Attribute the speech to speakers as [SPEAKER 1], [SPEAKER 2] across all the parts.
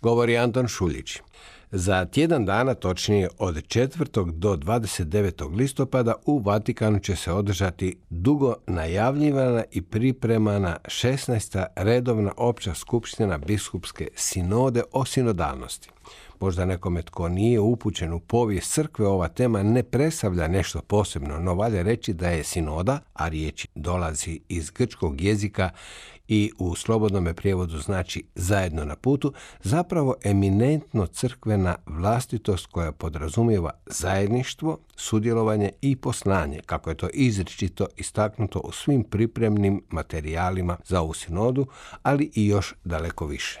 [SPEAKER 1] Govori Anton Šuljić. Za tjedan dana, točnije od 4. do 29. listopada u Vatikanu će se održati dugo najavljivana i pripremana 16. redovna opća skupština biskupske sinode o sinodalnosti. Možda nekome tko nije upućen u povijest crkve ova tema ne predstavlja nešto posebno, no valja reći da je sinoda, a riječ dolazi iz grčkog jezika i u slobodnom prijevodu znači zajedno na putu, zapravo eminentno crkvena vlastitost koja podrazumijeva zajedništvo, sudjelovanje i poslanje, kako je to izričito istaknuto u svim pripremnim materijalima za ovu sinodu, ali i još daleko više.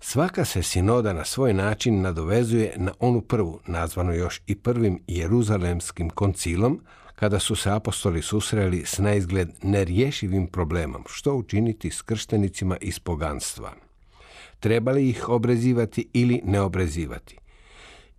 [SPEAKER 1] Svaka se sinoda na svoj način nadovezuje na onu prvu, nazvanu još i prvim Jeruzalemskim koncilom, kada su se apostoli susreli s naizgled nerješivim problemom, što učiniti s krštenicima iz poganstva. Treba li ih obrezivati ili ne obrezivati?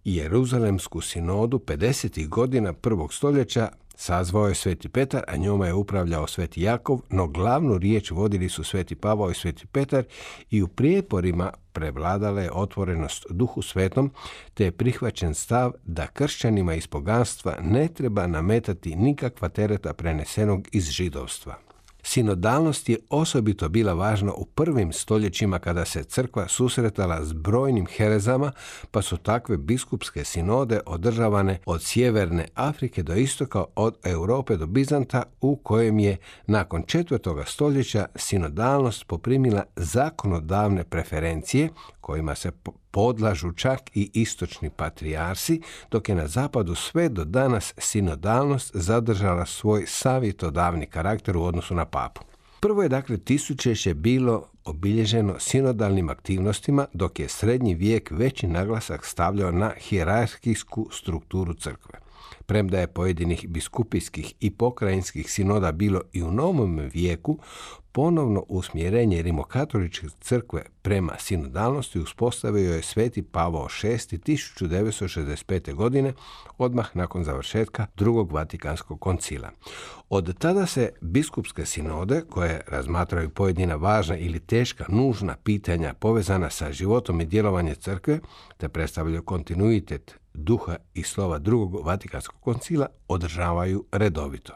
[SPEAKER 1] Jeruzalemsku sinodu 50. godina prvog stoljeća Sazvao je Sveti Petar, a njoma je upravljao Sveti Jakov, no glavnu riječ vodili su Sveti Pavao i Sveti Petar i u prijeporima prevladala je otvorenost duhu svetom, te je prihvaćen stav da kršćanima iz poganstva ne treba nametati nikakva tereta prenesenog iz židovstva. Sinodalnost je osobito bila važna u prvim stoljećima kada se crkva susretala s brojnim herezama, pa su takve biskupske sinode održavane od sjeverne Afrike do istoka, od Europe do Bizanta, u kojem je nakon četvrtoga stoljeća sinodalnost poprimila zakonodavne preferencije kojima se podlažu čak i istočni patrijarsi, dok je na zapadu sve do danas sinodalnost zadržala svoj savjetodavni karakter u odnosu na papu. Prvo je dakle tisućeće bilo obilježeno sinodalnim aktivnostima, dok je srednji vijek veći naglasak stavljao na hijerarhijsku strukturu crkve. Premda je pojedinih biskupijskih i pokrajinskih sinoda bilo i u novom vijeku, ponovno usmjerenje rimokatoličke crkve prema sinodalnosti uspostavio je sveti Pavao VI 1965. godine, odmah nakon završetka drugog Vatikanskog koncila. Od tada se biskupske sinode, koje razmatraju pojedina važna ili teška, nužna pitanja povezana sa životom i djelovanjem crkve, te predstavljaju kontinuitet duha i slova drugog Vatikanskog koncila, održavaju redovito.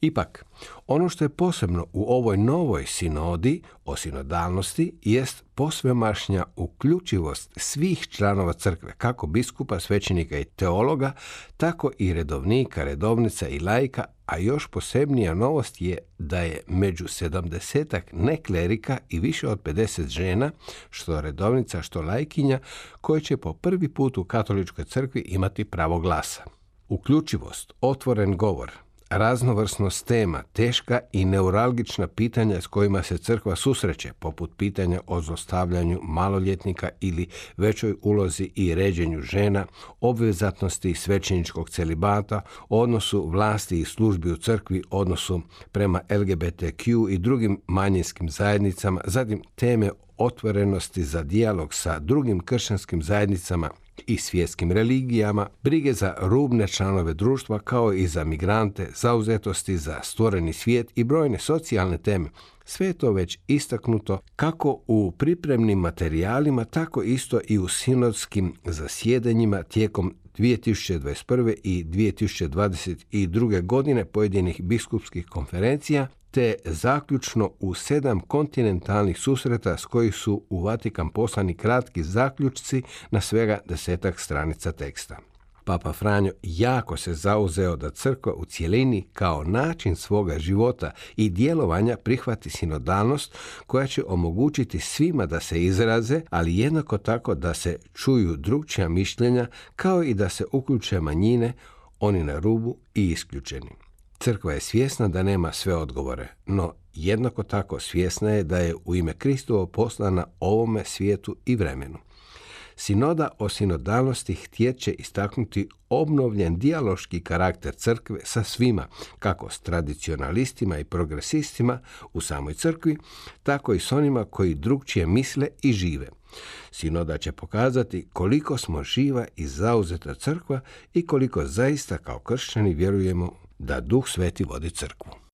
[SPEAKER 1] Ipak, ono što je posebno u ovoj novoj sinodi o sinodalnosti jest posvemašnja uključivost svih članova crkve, kako biskupa, svećenika i teologa, tako i redovnika, redovnica i lajka, a još posebnija novost je da je među sedamdesetak neklerika i više od 50 žena, što redovnica, što lajkinja, koje će po prvi put u katoličkoj crkvi imati pravo glasa. Uključivost, otvoren govor, raznovrsnost tema, teška i neuralgična pitanja s kojima se crkva susreće, poput pitanja o zlostavljanju maloljetnika ili većoj ulozi i ređenju žena, obvezatnosti svećeničkog celibata, odnosu vlasti i službi u crkvi, odnosu prema LGBTQ i drugim manjinskim zajednicama, zatim teme otvorenosti za dijalog sa drugim kršćanskim zajednicama i svjetskim religijama, brige za rubne članove društva kao i za migrante, zauzetosti za stvoreni svijet i brojne socijalne teme. Sve je to već istaknuto kako u pripremnim materijalima, tako isto i u sinodskim zasjedanjima tijekom 2021. i 2022. godine pojedinih biskupskih konferencija, te zaključno u sedam kontinentalnih susreta s kojih su u Vatikan poslani kratki zaključci na svega desetak stranica teksta. Papa Franjo jako se zauzeo da crkva u cjelini kao način svoga života i djelovanja prihvati sinodalnost koja će omogućiti svima da se izraze, ali jednako tako da se čuju drugčija mišljenja kao i da se uključe manjine, oni na rubu i isključeni. Crkva je svjesna da nema sve odgovore, no jednako tako svjesna je da je u ime Kristovo poslana ovome svijetu i vremenu. Sinoda o sinodalnosti htjet će istaknuti obnovljen dijaloški karakter crkve sa svima, kako s tradicionalistima i progresistima u samoj crkvi, tako i s onima koji drugčije misle i žive. Sinoda će pokazati koliko smo živa i zauzeta crkva i koliko zaista kao kršćani vjerujemo da Duh Sveti vodi crkvu.